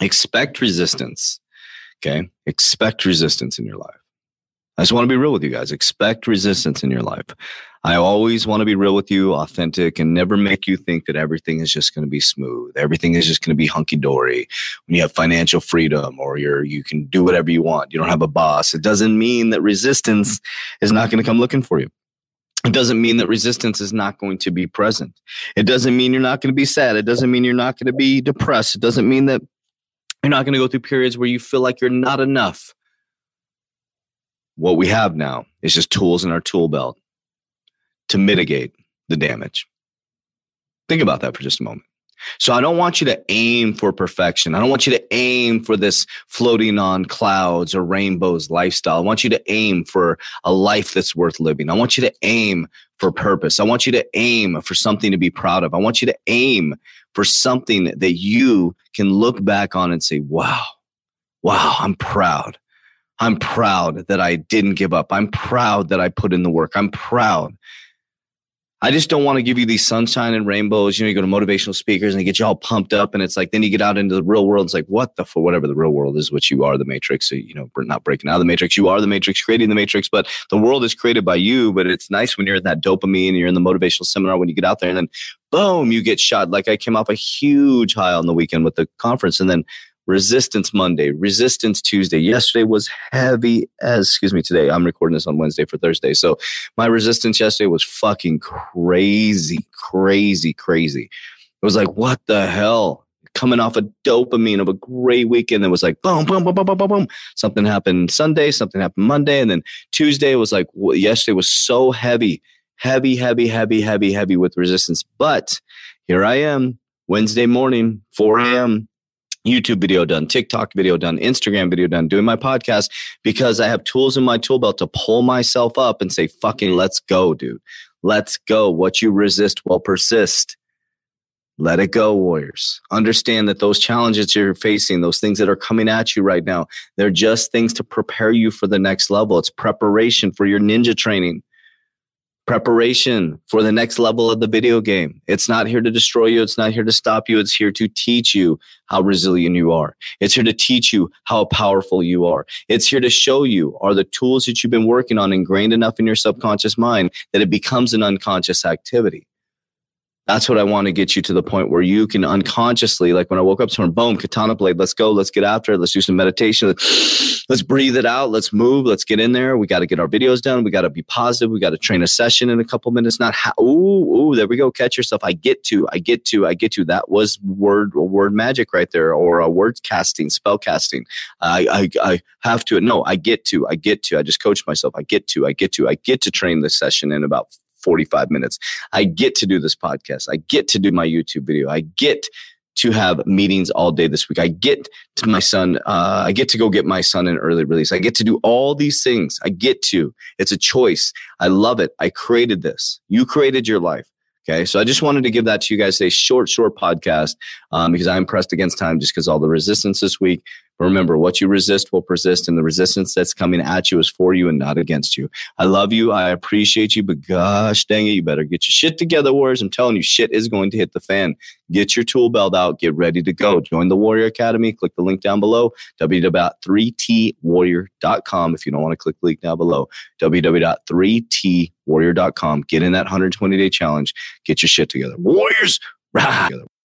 expect resistance. Okay. Expect resistance in your life. I just want to be real with you guys. Expect resistance in your life. I always want to be real with you, authentic, and never make you think that everything is just going to be smooth. Everything is just going to be hunky dory. When you have financial freedom or you're you can do whatever you want, you don't have a boss. It doesn't mean that resistance is not going to come looking for you. It doesn't mean that resistance is not going to be present. It doesn't mean you're not going to be sad. It doesn't mean you're not going to be depressed. It doesn't mean that you're not going to go through periods where you feel like you're not enough. What we have now is just tools in our tool belt to mitigate the damage. Think about that for just a moment. So I don't want you to aim for perfection. I don't want you to aim for this floating on clouds or rainbows lifestyle. I want you to aim for a life that's worth living. I want you to aim for purpose. I want you to aim for something to be proud of. I want you to aim for something that you can look back on and say, wow, wow, I'm proud. I'm proud that I didn't give up. I'm proud that I put in the work. I'm proud I just don't want to give you these sunshine and rainbows. You know, you go to motivational speakers and they get you all pumped up, and it's like then you get out into the real world. It's like what the for whatever the real world is, which you are the matrix. So, you know, we're not breaking out of the matrix. You are the matrix, creating the matrix, but the world is created by you. But it's nice when you're in that dopamine and you're in the motivational seminar when you get out there, and then boom, you get shot. Like I came off a huge high on the weekend with the conference, and then Resistance Monday, Resistance Tuesday. Yesterday was heavy as, excuse me, today. I'm recording this on Wednesday for Thursday. So my resistance yesterday was fucking crazy, crazy, crazy. It was like, what the hell? Coming off a dopamine of a great weekend. It was like, boom, boom, boom, boom, boom, boom, boom. Something happened Sunday, something happened Monday. And then Tuesday was like, well, yesterday was so heavy, heavy, heavy, heavy, heavy, heavy with resistance. But here I am, Wednesday morning, 4 a.m YouTube video done, TikTok video done, Instagram video done, doing my podcast because I have tools in my tool belt to pull myself up and say, fucking let's go, dude. Let's go. What you resist will persist. Let it go, warriors. Understand that those challenges you're facing, those things that are coming at you right now, they're just things to prepare you for the next level. It's preparation for your ninja training preparation for the next level of the video game. It's not here to destroy you. It's not here to stop you. It's here to teach you how resilient you are. It's here to teach you how powerful you are. It's here to show you are the tools that you've been working on ingrained enough in your subconscious mind that it becomes an unconscious activity. That's what I want to get you to the point where you can unconsciously, like when I woke up morning, boom, katana blade, let's go, let's get after it, let's do some meditation, let's breathe it out, let's move, let's get in there. We got to get our videos done. We got to be positive. We got to train a session in a couple minutes. Not ha- ooh, ooh, there we go. Catch yourself. I get to, I get to, I get to. That was word word magic right there, or a word casting, spell casting. I, I I have to. No, I get to, I get to. I just coach myself. I get to, I get to, I get to train this session in about 45 minutes. I get to do this podcast. I get to do my YouTube video. I get to have meetings all day this week. I get to my son. Uh, I get to go get my son an early release. I get to do all these things. I get to. It's a choice. I love it. I created this. You created your life. Okay. So I just wanted to give that to you guys a short, short podcast um, because I'm pressed against time just because all the resistance this week. But remember, what you resist will persist, and the resistance that's coming at you is for you and not against you. I love you. I appreciate you, but gosh dang it, you better get your shit together, Warriors. I'm telling you, shit is going to hit the fan. Get your tool belt out. Get ready to go. Join the Warrior Academy. Click the link down below, www.3twarrior.com. If you don't want to click the link down below, www.3twarrior.com. Get in that 120 day challenge. Get your shit together. Warriors, rah!